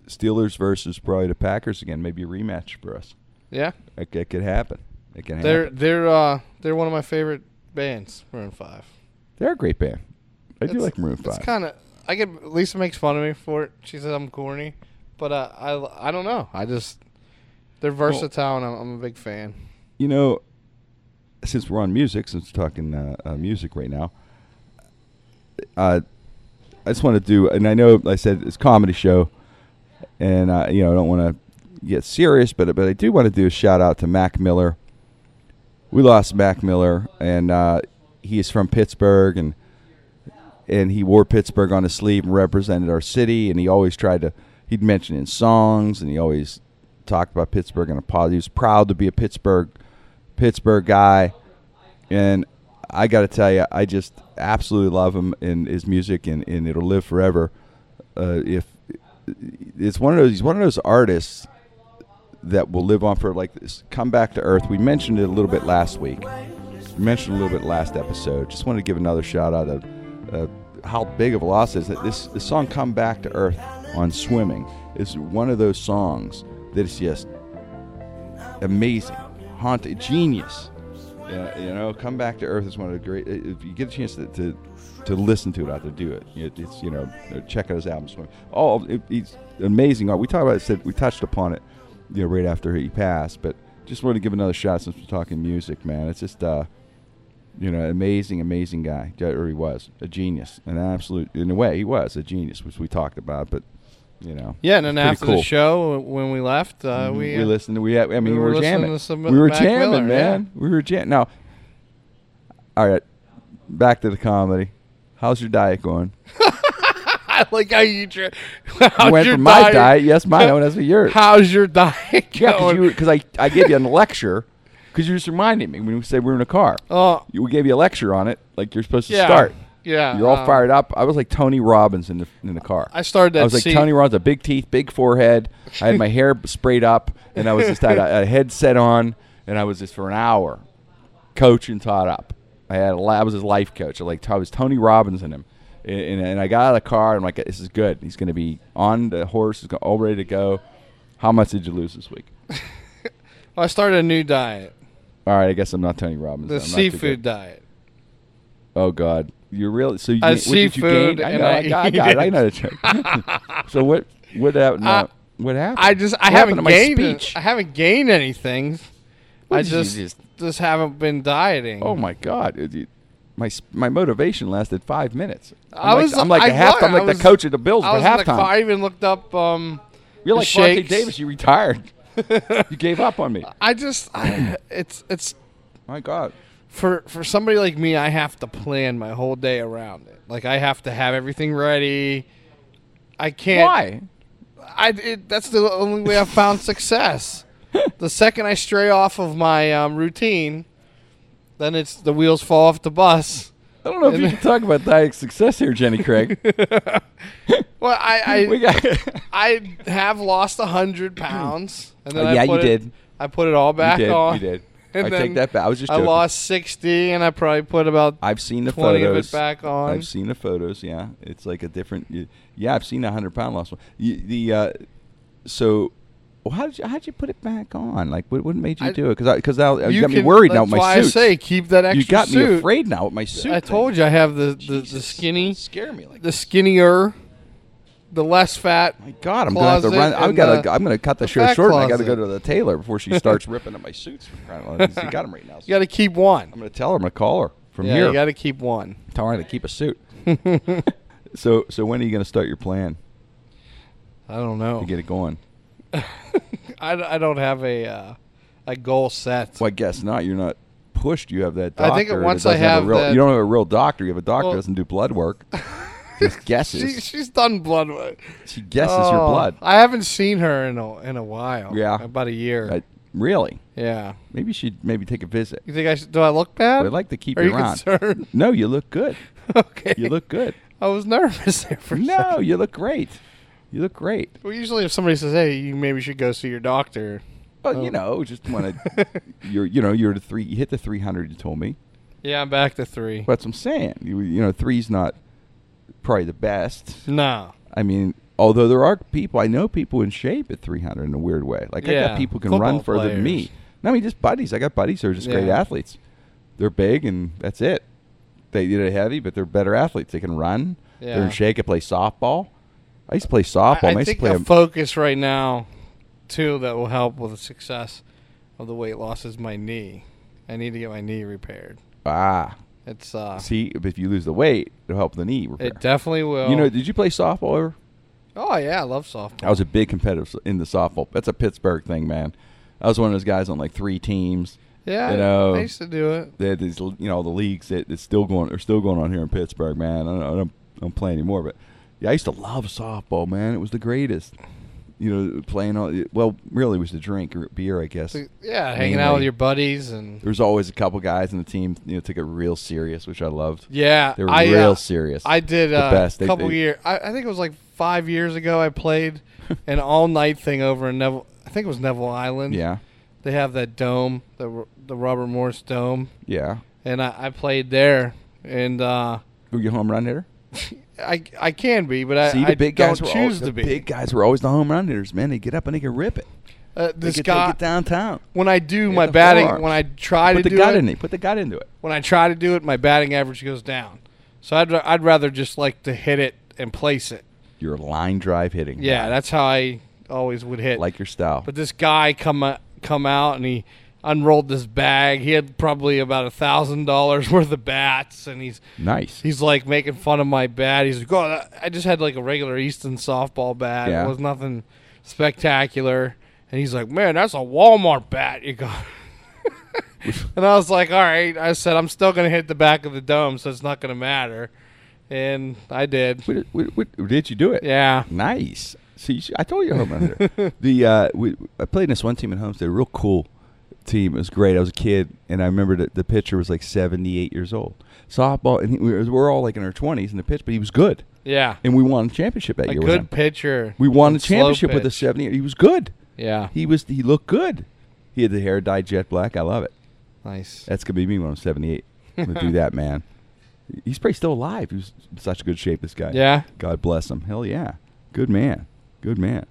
Steelers versus probably the Packers again, maybe a rematch for us. Yeah, It, it could happen. It can they're happen. they're uh they're one of my favorite bands. Maroon Five. They're a great band. I do like Maroon Five. It's kind of I get Lisa makes fun of me for it. She says I'm corny, but uh, I I don't know. I just they're versatile and I'm, I'm a big fan. you know, since we're on music, since we're talking uh, uh, music right now, uh, I just want to do, and I know I said it's a comedy show, and you know I don't want to get serious, but but I do want to do a shout out to Mac Miller. We lost Mac Miller, and uh, he is from Pittsburgh, and and he wore Pittsburgh on his sleeve and represented our city, and he always tried to. He'd mention in songs, and he always talked about Pittsburgh in a positive. He was proud to be a Pittsburgh Pittsburgh guy, and I got to tell you, I just absolutely love him and his music, and, and it'll live forever. Uh, if it's one of those, he's one of those artists that will live on for like this. Come back to earth. We mentioned it a little bit last week. We mentioned a little bit last episode. Just wanted to give another shout out of uh, how big of a loss is that this this song "Come Back to Earth." on swimming is one of those songs that is just amazing, haunted, genius. Yeah, you know, come back to earth is one of the great. If you get a chance to to, to listen to it out there, do it. It- It's you know, check out his album. Swim. Oh, it, it's amazing art. We talked about it. Said we touched upon it, you know, right after he passed. But just wanted to give another shot since we're talking music, man. It's just uh, you know, amazing, amazing guy. Or he was a genius, an absolute. In a way, he was a genius, which we talked about. But you know, Yeah, and then after cool. the show, when we left, uh, Mhm. we, we uh, listened. We had, I mean, we we were, were jamming. to we were Mac jamming, Miller, man. We were jamming. Now, all right, back to the comedy. How's your diet going? [LAUGHS] I like how you. Tra- [LAUGHS] how's went your from my diet, yes, mine. I went as a yours. [LAUGHS] How's your diet Yeah, going? because I I gave you a lecture because you just reminded me when we said we were in a car. oh, You, we gave you a lecture on it, like you're supposed to yeah, start. Yeah, You're all um, fired up. I was like Tony Robbins in the in the car. I started that. I was like Tony Robbins, a big teeth, big forehead. I had my hair sprayed up, and I was just had a, a headset on, and I was just for an hour coaching Todd up. I had a, li- was his life coach. I like I was Tony Robbins in him, and, and, I got out of the car. and I'm like, this is good. He's going to be on the horse. He's all ready to go. How much did you lose this week? [LAUGHS] I started a new diet, All right, I guess I'm not Tony Robbins. the seafood diet. Oh God, you're really so you I what did you gain? I know, I I, [LAUGHS] got, I got it. I know the trick. [LAUGHS] so what? What happened? Uh, what happened? I just I What haven't gained. I haven't gained anything. What I just, just- just haven't been dieting. Oh my God! It- my my motivation lasted five minutes. I'm I like, was- I'm like I the half. was- I'm like I the coach of the Bills I for was halftime. car. I even looked up. Um, You're like Vontae. Davis. You retired. [LAUGHS] you gave up on me. I just I, [CLEARS THROAT] it's it's My God. for for somebody like me. I have to plan my whole day around it. Like I have to have everything ready. I can't. Why? I it, that's the only way I've found success. The second I stray off of my um, routine, then it's the wheels fall off the bus. I don't know if you can talk about diet success here, Jenny Craig. [LAUGHS] Well, I I, [LAUGHS] got. I have lost a hundred pounds, and then Oh, I yeah, put you it- did. I put it all back you did. on. You did. And I take that back. I was just. I lost sixty, and I probably put about I've seen the photos. back on. I've seen the photos. Yeah, it's like a different. Yeah, I've seen a hundred pound loss. one. The uh, so, well, how did you how did you put it back on? Like, what, what made you I- do it? Because because you, you got me worried now with my why. I say keep that extra you got suit. me afraid now with my suit. I told you I have the the, the skinny, Scare me like. the skinnier, the less fat. my God, I'm gonna have to run. I've got to. I'm gonna cut the, the show short. and I got to go to the tailor before she starts ripping up my suits. For crying out loud. She got them right now. You got to keep one. I'm gonna tell her. I'm gonna call her from yeah, here. you got to keep one. tell her to keep a suit. [LAUGHS] so so when are you gonna start your plan I don't know. to get it going? [LAUGHS] I, I don't have a uh, a goal set. Well, I guess not. You're not pushed. You have that Doctor I think once I have a real, that- you don't have a real doctor. You have a doctor Well- who doesn't do blood work. [LAUGHS] Just She, guesses. she's done blood work. She guesses your Oh, blood. I haven't seen her in a in a while. Yeah. about a year. Uh, really? yeah. Maybe she'd maybe take a visit. You think I should? Do I look bad? But I'd like to keep Are you around. concerned? No, you look good. [LAUGHS] okay. You look good. I was nervous there for no, you look great. You look great. Well, usually if somebody says, "Hey, you maybe should go see your doctor," Well, you um, know, just want to. [LAUGHS] you're, you know, you're the three. You hit the 300. You told me. yeah, I'm back to three. That's what I'm saying. You, you know, three's not probably the best. no. I mean, although there are people, I know people in shape at 300 in a weird way. Like I Yeah, got people who can run football further than me. players. No, I mean just buddies. I got buddies who are just great Yeah. athletes. They're big and that's it. They they're heavy, but they're better athletes. They can run. They're Yeah. in shape. Can play softball. I used to play softball. I, I, I used to think play. the focus right now, too, that will help with the success of the weight loss is my knee. I need to get my knee repaired. ah, It's uh, see, if you lose the weight, it'll help the knee repair. it definitely will. you know, did you play softball ever? oh yeah, I love softball. I was a big competitor in the softball. That's a Pittsburgh thing, man. I was one of those guys on like three teams. yeah, you know, I used to do it. they had these, you know, the leagues that it's still going, are still going on here in Pittsburgh, man. I don't, I don't, I don't play anymore, but yeah, I used to love softball, man. It was the greatest. You know, playing all. Well, really, it was the drink or beer, I guess. So, yeah, hanging out with your buddies and There was always a couple guys in the team, you know, took it real serious, which I loved. yeah, They were I, real uh, serious. I did The uh, best. a couple years. I, I think it was like five years ago. I played [LAUGHS] an all night thing over in Neville. I think it was Neville Island. yeah, they have that dome, the the Robert Morris Dome, yeah. and I, I played there. And uh, Were you a home run hitter? [LAUGHS] I I can be, but I, See, the I big don't guys were choose always, to the be. big guys were always the home run hitters, man. They get up and they can rip it. uh, They this guy, take it downtown. when I do my batting, forearms. when I try Put to the do gut it, in it. Put the gut into it. when I try to do it, my batting average goes down. So I'd I'd rather just like to hit it and place it. Your line drive hitting. Yeah, that's how I always would hit. like your style. But this guy come o- come out and he unrolled this bag. He had probably about a thousand dollars [LAUGHS] worth of bats, and he's nice. he's like making fun of my bat. He's like, "Oh, I just had like a regular Easton softball bat. Yeah. It was nothing spectacular." And he's like, "Man, that's a Walmart bat you got." [LAUGHS] and I was like, "All right." I said, "I'm still gonna hit the back of the dome, so it's not gonna matter." And I did. What, what, what, did you do it? Yeah. Nice. See, I told you home hitter. [LAUGHS] the uh, we, I played in this one team at Homestead, real cool team. It was great. I was a kid, and I remember that the pitcher was like 78 years old. Softball, and he, we were, we're all like in our 20s in the pitch, but he was good, Yeah. and we won a championship that A year. him. good pitcher. We won the championship with a pitch. 70. He was good. Yeah. He was. He looked good. He had the hair dyed jet black. I love it. Nice. That's gonna be me when I'm 78. I'm gonna do [LAUGHS] that, man. He's probably still alive. He was in such good shape. This guy. Yeah. God bless him. Hell yeah. Good man. Good man.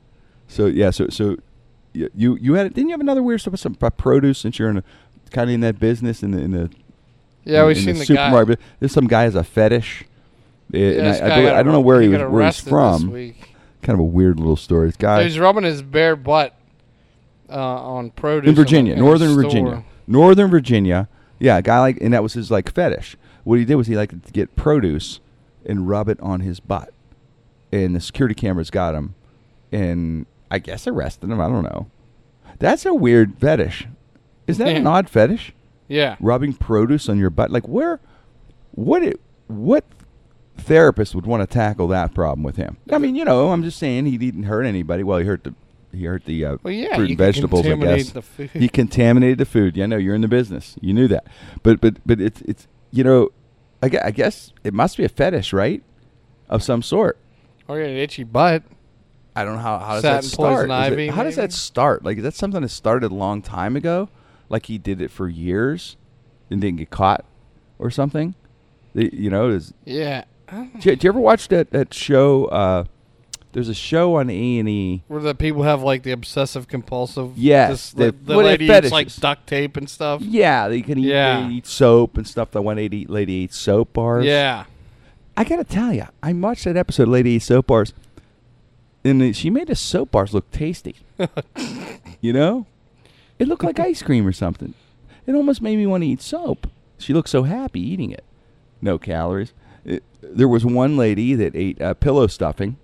So yeah. So so you you had didn't you have another weird stuff with some about produce since you're in a kind of in that business in the in the Yeah, in, we've in seen the, the, supermarket. guy. There's some guy has a fetish. Eh, Yeah, and I, I, believe- got I don't know where he, was where he's from. Kind of a weird little story. This guy He's rubbing his bare butt uh, on produce in Virginia, in Northern. Virginia, Northern Virginia. Yeah, a guy like, and that was his like fetish. What he did was he liked to get produce and rub it on his butt, and the security cameras got him, and I guess arrested him. I don't know. That's a weird fetish. Is that an odd fetish? Yeah. Rubbing produce on your butt, like where, what, it, what therapist would want to tackle that problem with him? I mean, you know, I'm just saying he didn't hurt anybody. Well, he hurt the he hurt the uh, Well, yeah. fruit and vegetables. I guess The food. he contaminated the food. Yeah, no, you're in the business. You knew that, but but but it's it's you know, I guess, I guess it must be a fetish, right, of some sort. or an itchy butt. I don't know how how does that start. poison Is it- ivy, how does maybe? that start? Like is that something that started a long time ago? Like he did it for years and didn't get caught or something. The- You know, is, Yeah. did, you, did you ever watch that that show? Uh, there's a show on A and E. Where the people have like the obsessive compulsive. Yes, This, the- the, the what are lady eats like fetishes? duct tape and stuff. Yeah, they can eat, Yeah. they eat soap and stuff. The one lady lady eats soap bars. Yeah. I gotta tell you, I watched that episode, of Lady Eats Soap Bars, and she made the soap bars look tasty. [LAUGHS] you know, it looked like ice cream or something. It almost made me want to eat soap. She looked so happy eating it. No calories. It, there was one lady that ate uh, pillow stuffing,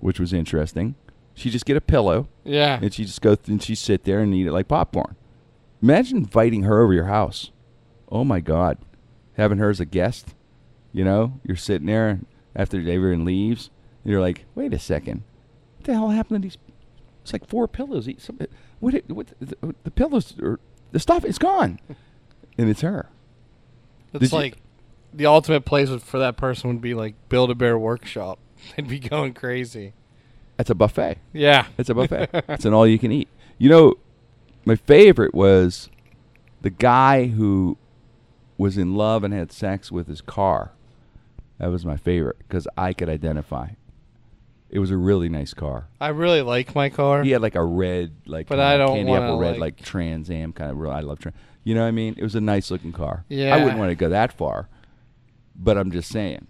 which was interesting. She just get a pillow Yeah. and she just go th- and she sit there and eat it like popcorn. Imagine inviting her over your house. Oh my God, having her as a guest. You know, you're sitting there after everyone leaves, and you're like, wait a second, what the hell happened to these? It's like four pillows. What? it- what the, the pillows or the stuff is gone, [LAUGHS] and it's her. It's Did you- like the ultimate place for that person would be like Build a Bear Workshop. [LAUGHS] They'd be going crazy. That's a buffet. Yeah. It's a buffet. [LAUGHS] it's an all you can eat. You know, my favorite was the guy who was in love and had sex with his car. That was my favorite because I could identify. It was a really nice car. I really like my car. He had like a red, like But I don't candy wanna, apple red, like- like, Trans Am kind of. Real, I love Trans. You know what I mean? It was a nice looking car. Yeah, I Yeah. wouldn't want to go that far, but I'm just saying,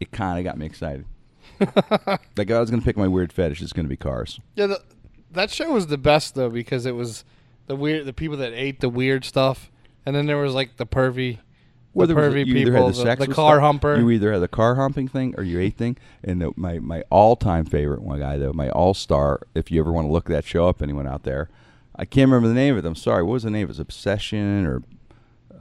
it kind of got me excited. [LAUGHS] like if I was gonna pick my weird fetish, it's gonna be cars. Yeah, the, that show was the best though because it was the weird, the people that ate the weird stuff, and then there was like the pervy, Well, the pervy you either people, had the, sex the car stuff- humper. You either had the car humping thing or you ate thing. And the, my my all time favorite one guy though, my all star. If you ever want to look that show up, anyone out there, I can't remember the name of it. I'm sorry. What was the name? It was Obsession or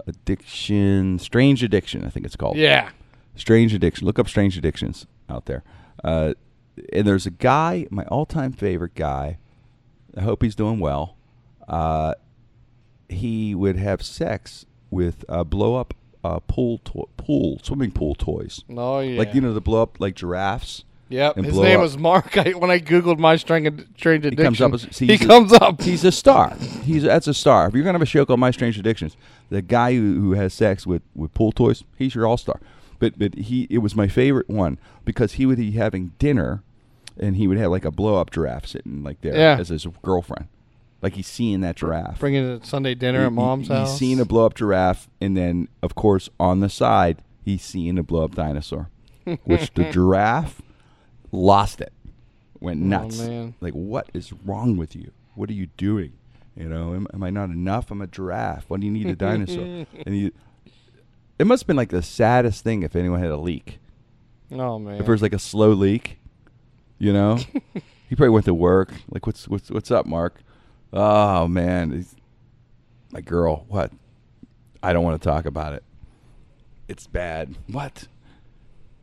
Addiction? Strange Addiction, I think it's called. yeah, Strange Addiction. Look up Strange Addictions out there. Uh, and there's a guy, my all time favorite guy. I hope he's doing well. Uh, he would have sex with uh, blow up uh, pool to- pool swimming pool toys, oh yeah, like you know the blow up like giraffes. Yep, his name up. was Mark. I, when I googled my strange, strange He comes up. As, he a- comes up. He's a star. He's that's a star. If you're gonna have a show called My Strange Addictions, the guy who, who has sex with with pool toys, he's your all star. But but he it was my favorite one because he would be having dinner, and he would have like a blow up giraffe sitting like there Yeah. as his girlfriend, like he's seeing that giraffe. Bringing it to Sunday dinner He- at mom's he, house. He's seeing a blow up giraffe, and then of course on the side he's seeing a blow up dinosaur, [LAUGHS] which the giraffe lost it, went oh, nuts. Oh, man. Like what is wrong with you? What are you doing? You know, am, am I not enough? I'm a giraffe. What do you need a dinosaur? [LAUGHS] and it must have been like the saddest thing if anyone had a leak. Oh man. If there was like a slow leak, you know, [LAUGHS] he probably went to work. Like, what's what's what's up, Mark? Oh man, he's, my girl. What? I don't want to talk about it. It's bad. What?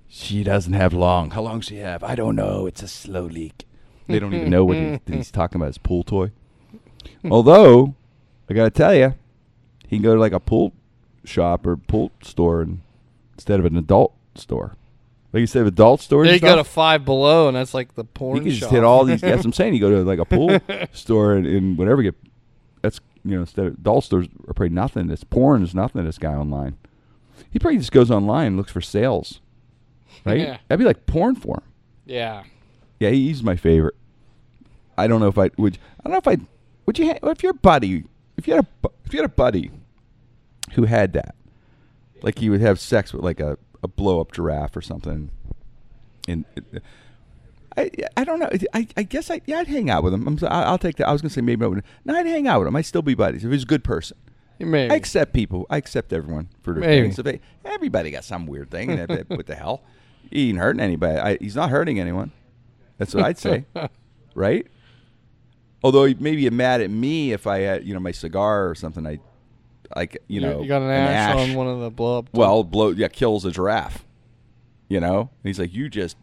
She doesn't have long. How long she have? I don't know. It's a slow leak. They don't even know what he, he's talking about. His pool toy. Although, I gotta tell you, he can go to like a pool shop or pool store and, instead of an adult store. Like you said, adult stores. There and go to stuff, five below, and that's like the porn you can shop. just hit all these. That's what I'm [LAUGHS] saying. You go to like a pool [LAUGHS] store and, and whatever. Get that's you know instead of adult stores are probably nothing. It's porn is nothing. to This guy online. He probably just goes online and looks for sales. Right? Yeah. That'd be like porn for him. yeah. Yeah, he's my favorite. I don't know if I would. I don't know if I would you. Ha- if your buddy, if you had a if you had a buddy who had that, like he would have sex with like a, a blow up giraffe or something, and I I don't know. I, I guess I yeah I'd hang out with him. I'm, I'll take that. I was gonna say maybe I would. No, I'd hang out with him. I'd still be buddies if he's a good person. Maybe. I accept people. I accept everyone for their Maybe. things. If they, everybody got some weird thing. and that- [LAUGHS] what the hell? He ain't hurting anybody. I, he's not hurting anyone. That's what I'd say, [LAUGHS] right? Although he maybe mad at me if I had, you know, my cigar or something. I, like, you know, you got an, ash, on one of the blow up. Well, blow yeah, kills a giraffe. You know, and he's like, you just,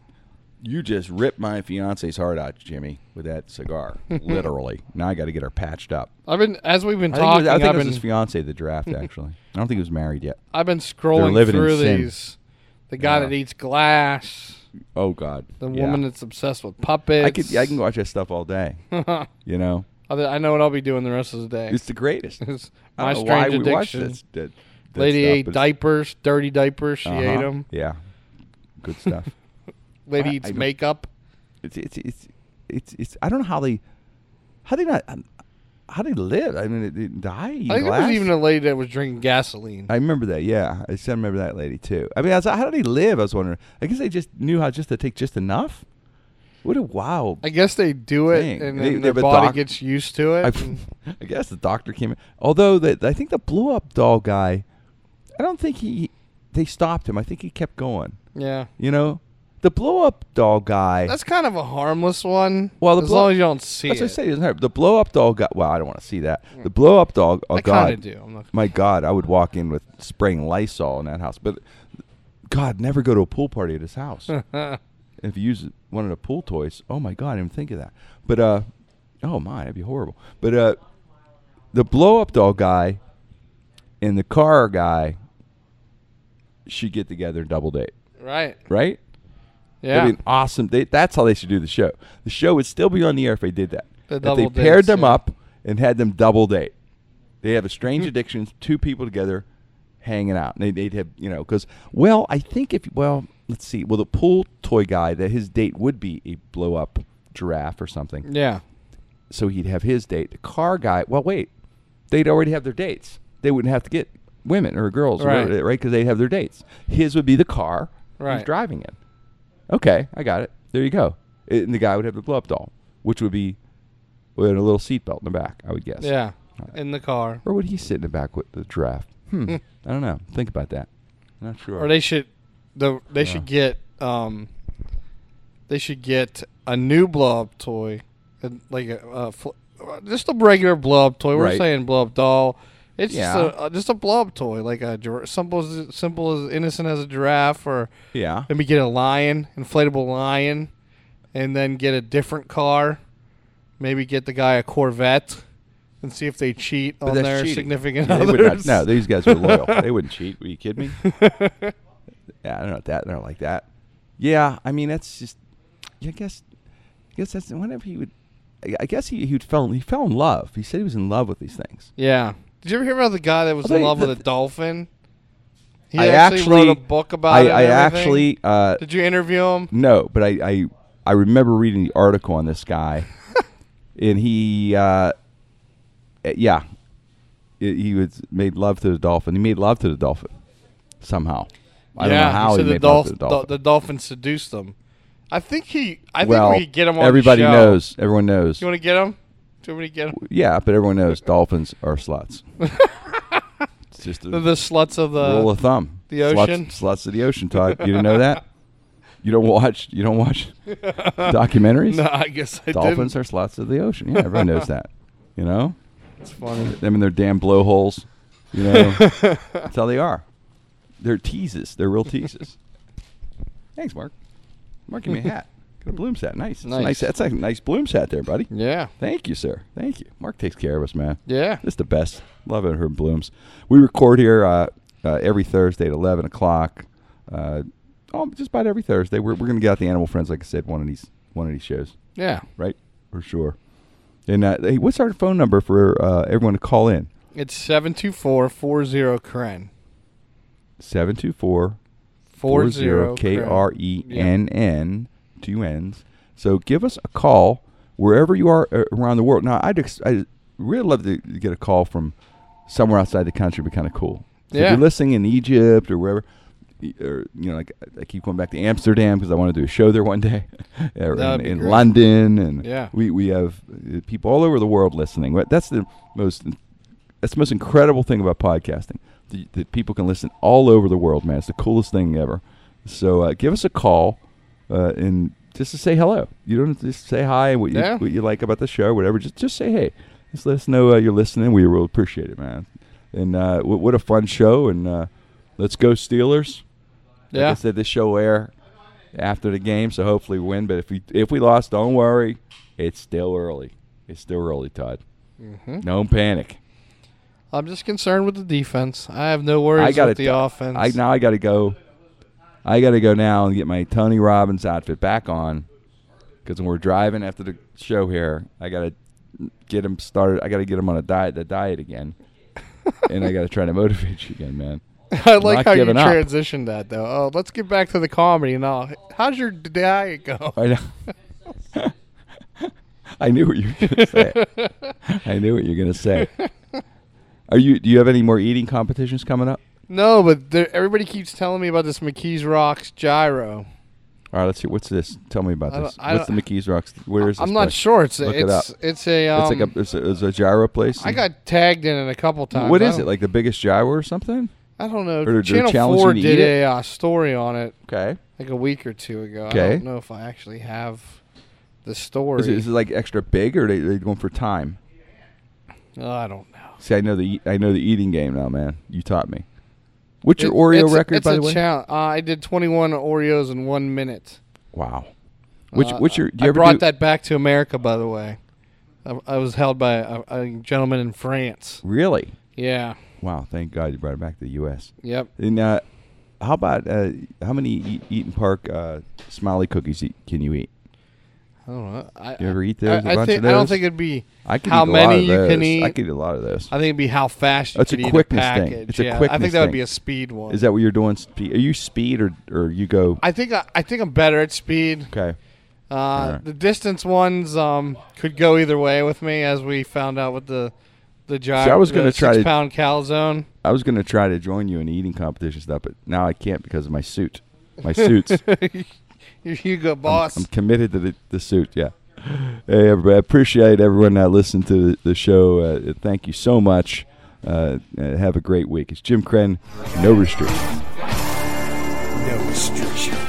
you just ripped my fiance's heart out, Jimmy, with that cigar, [LAUGHS] literally. Now I got to get her patched up. I've been as we've been I think, talking. was, I think I've it was been his fiance, the draft. [LAUGHS] Actually, I don't think he was married yet. I've been scrolling through sin. these. The guy Yeah. that eats glass. Oh God, The Yeah. woman that's obsessed with puppets. I could I can watch that stuff all day. [LAUGHS] you know, Other- I know what I'll be doing the rest of the day. it's the greatest. [LAUGHS] It's I my don't know why strange we watch addiction. this- that- that Lady stuff, ate but it's- diapers, dirty diapers. She ate uh-huh. them. Yeah, good stuff. [LAUGHS] Lady I- eats I- makeup. it's, it's it's it's it's I don't know how they how they not how they live. I mean, they die. eating I think glass? there was even a lady that was drinking gasoline. I remember that. Yeah, I remember that lady too. I mean, I was like, how do they live? I was wondering. I guess they just knew how just to take just enough. What a wow! I guess they do it, Thing. and then they their body doc- gets used to it. I, [LAUGHS] I guess the doctor came in. Although the, I think the blow up doll guy, I don't think he they stopped him. I think he kept going. yeah, You know, the blow up doll guy. that's kind of a harmless one. Well, the as long as you don't see it. what I say. It doesn't hurt. The blow up doll guy. Well, I don't want to see that. Hmm. The blow up doll. Oh I God, do. I'm not. my God, I would walk in with spraying Lysol in that house. But God, never go to a pool party at his house. [LAUGHS] if you use one of the pool toys, oh my God, I didn't think of that. But uh, oh my, that'd be horrible. But uh, the blow up doll guy and the car guy should get together and double date, right. right? Yeah. That'd be an awesome. They, that's how they should do the show. The show would still be on the air if they did that. The if they paired dates, them yeah. up and had them double date. They have a strange addiction. Two people together, hanging out. And they, they'd have you know because well I think if well let's see well the pool toy guy that his date would be a blow up giraffe or something. yeah. So he'd have his date. The car guy. Well wait, they'd already have their dates. They wouldn't have to get women or girls Right. whatever, right? Because they'd have their dates. His would be the car. He's driving it. Okay, I got it. There you go. And the guy would have the blow up doll, which would be with a little seatbelt in the back, I would guess. Yeah. In the car. Or would he sit in the back with the giraffe? Hmm. [LAUGHS] I don't know. Think about that. Not sure. Or they should the they should get um they should get a new blow up toy, like a, a fl- just a regular blow up toy. We're Right. saying blow up doll. It's Yeah. just a uh, just a blow up toy, like a simple as simple as innocent as a giraffe, or yeah. maybe get a lion, inflatable lion, and then get a different car. Maybe get the guy a Corvette, and see if they cheat But on their cheating. significant Yeah, others. not, no, these guys are loyal. [LAUGHS] they wouldn't cheat. Are you kidding me? [LAUGHS] yeah, I don't know that. They're like that. Yeah, I mean that's just. I guess. I guess that's whenever he would. I- I guess he he fell he fell in love. He said he was in love with these things. Yeah. Did you ever hear about the guy that was in love the- with a dolphin? He I actually, actually wrote a book about I, it. I actually uh, Did you interview him? no, but I, I I remember reading the article on this guy, [LAUGHS] and he uh, eh, yeah, he he was made love to the dolphin. He made love to the dolphin somehow. I don't yeah, know how he, said the, made love dolph- the dolphin. the dolphin seduced them. I think he. I well, think we could get him on everybody the show. knows. Everyone knows. You want to get him? Do you want me to get him? Yeah, but everyone knows dolphins are sluts. [LAUGHS] it's just a The, the sluts of the. rule of thumb. the Sluts- ocean? sluts, of the ocean. Todd, you didn't know that? You don't watch. You don't watch [LAUGHS] documentaries. no, I guess I Dolphins didn't. are sluts of the ocean. Yeah, everyone knows that. You know, It's funny. them and their damn blowholes. You know, [LAUGHS] that's how they are. They're teases. They're real teases. [LAUGHS] Thanks, Mark. Mark, give me a hat. [LAUGHS] Got a bloom hat. Nice. Nice. nice. That's a nice bloom hat there, buddy. Yeah. Thank you, sir. Thank you. Mark takes care of us, man. Yeah. It's the best. Loving her blooms. We record here uh, uh, every Thursday at 11 o'clock. Uh, oh, just about every Thursday. We're, we're going to get out the animal friends, like I said, one of these one of these shows. Yeah. Right? For sure. And uh, hey, what's our phone number for uh, everyone to call in? It's 724 40 Krenn. 724 40 K R E N N, two N's. So give us a call wherever you are uh, around the world. Now, I'd, ex- I'd really love to get a call from somewhere outside the country would be kind of cool. So yeah. if you're listening in Egypt or wherever, or you know, like I keep going back to Amsterdam because I want to do a show there one day, [LAUGHS] or in, in London, and yeah. we we have uh, people all over the world listening. That's the most that's the most incredible thing about podcasting. That people can listen all over the world, man. It's the coolest thing ever. So uh, give us a call uh, and just to say hello. You don't have to just say hi and what you Yeah. what you like about the show, whatever. Just just say hey. Just let us know uh, you're listening. We will appreciate it, man. And uh, w- what a fun show! And uh, let's go Steelers. Like I said, this show air after the game, so hopefully we win. But if we if we lost, don't worry. It's still early. It's still early, Todd. hmm No panic. I'm just concerned with the defense. I have no worries I got with the offense. I now I got to go. I got to go now and get my Tony Robbins outfit back on because when we're driving after the show here, I got to get him started. I got to get him on a diet, the diet again, [LAUGHS] and I got to try to motivate you again, man. [LAUGHS] I like how you up. transitioned that though. Oh, let's get back to the comedy and all. How's your diet go? I know. [LAUGHS] I knew what you were going to say. I knew what you were going to say. Are you? Do you have any more eating competitions coming up? No, but there, everybody keeps telling me about this McKees Rocks gyro. All right, let's see. What's this? Tell me about I this. I What's the McKees Rocks? Where is this? I'm not sure. It's a, Look it it's up. it's a um, it's like a it's, a it's a gyro place. I got tagged in it a couple times. What I is it? Like the biggest gyro or something? I don't know. Or Channel Four did a uh, story on it Okay. like a week or two ago. I Okay. don't know if I actually have the story. Is it, is it like extra big or are they they going for time? Oh, I don't know. See, I know the I know the eating game now, man. You taught me. What's your It- Oreo a- record, it's by a the way? uh, I did 21 Oreos in one minute. wow. Which Uh, what's your? Do you I ever brought do, that back to America, by the way. I, I was held by a, a gentleman in France. Really? Yeah. Wow. Thank God you brought it back to the U.S. Yep. And uh, how about uh, how many eat, Eat'n Park uh, Smiley cookies can you eat? I don't know. I, You ever eat I, those? A I bunch think, I don't think it'd be. I could how many you can eat. I could eat a lot of those. I think it'd be how fast you It's a eat quickness a thing. package. It's a yeah, I think that would be a speed one. Is that what you're doing? Speed? Are you speed or or you go? I think I, I think I'm better at speed. Okay. Uh, Alright. The distance ones um, could go either way with me, as we found out with the the giant. See, I was gonna try to- six pound calzone. I was gonna try to join you in eating competition stuff, but now I can't because of my suit. My suits. [LAUGHS] you, you go, boss. I'm committed to the, the suit. Yeah. Hey, everybody! I appreciate everyone that listened to the, the show. Uh, thank you so much. Uh, uh, have a great week. It's Jim Krenn. No restrictions. No restrictions.